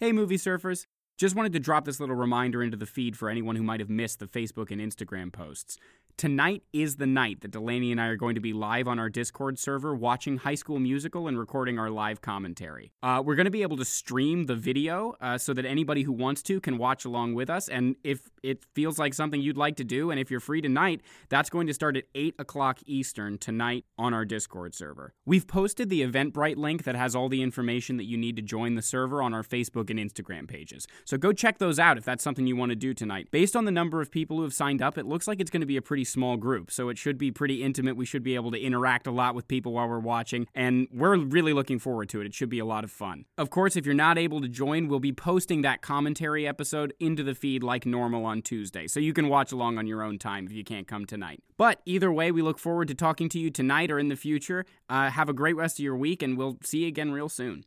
Hey, movie surfers. Just wanted to drop this little reminder into the feed for anyone who might have missed the Facebook and Instagram posts. Tonight is the night that Delaney and I are going to be live on our Discord server watching High School Musical and recording our live commentary. Uh, we're going to be able to stream the video uh, so that anybody who wants to can watch along with us. And if it feels like something you'd like to do, and if you're free tonight, that's going to start at 8 o'clock Eastern tonight on our Discord server. We've posted the Eventbrite link that has all the information that you need to join the server on our Facebook and Instagram pages. So go check those out if that's something you want to do tonight. Based on the number of people who have signed up, it looks like it's going to be a pretty small group, so it should be pretty intimate. We should be able to interact a lot with people while we're watching, and we're really looking forward to it. It should be a lot of fun. Of course, if you're not able to join, we'll be posting that commentary episode into the feed like normal on Tuesday, so you can watch along on your own time if you can't come tonight. But either way, we look forward to talking to you tonight or in the future. Uh, have a great rest of your week, and we'll see you again real soon.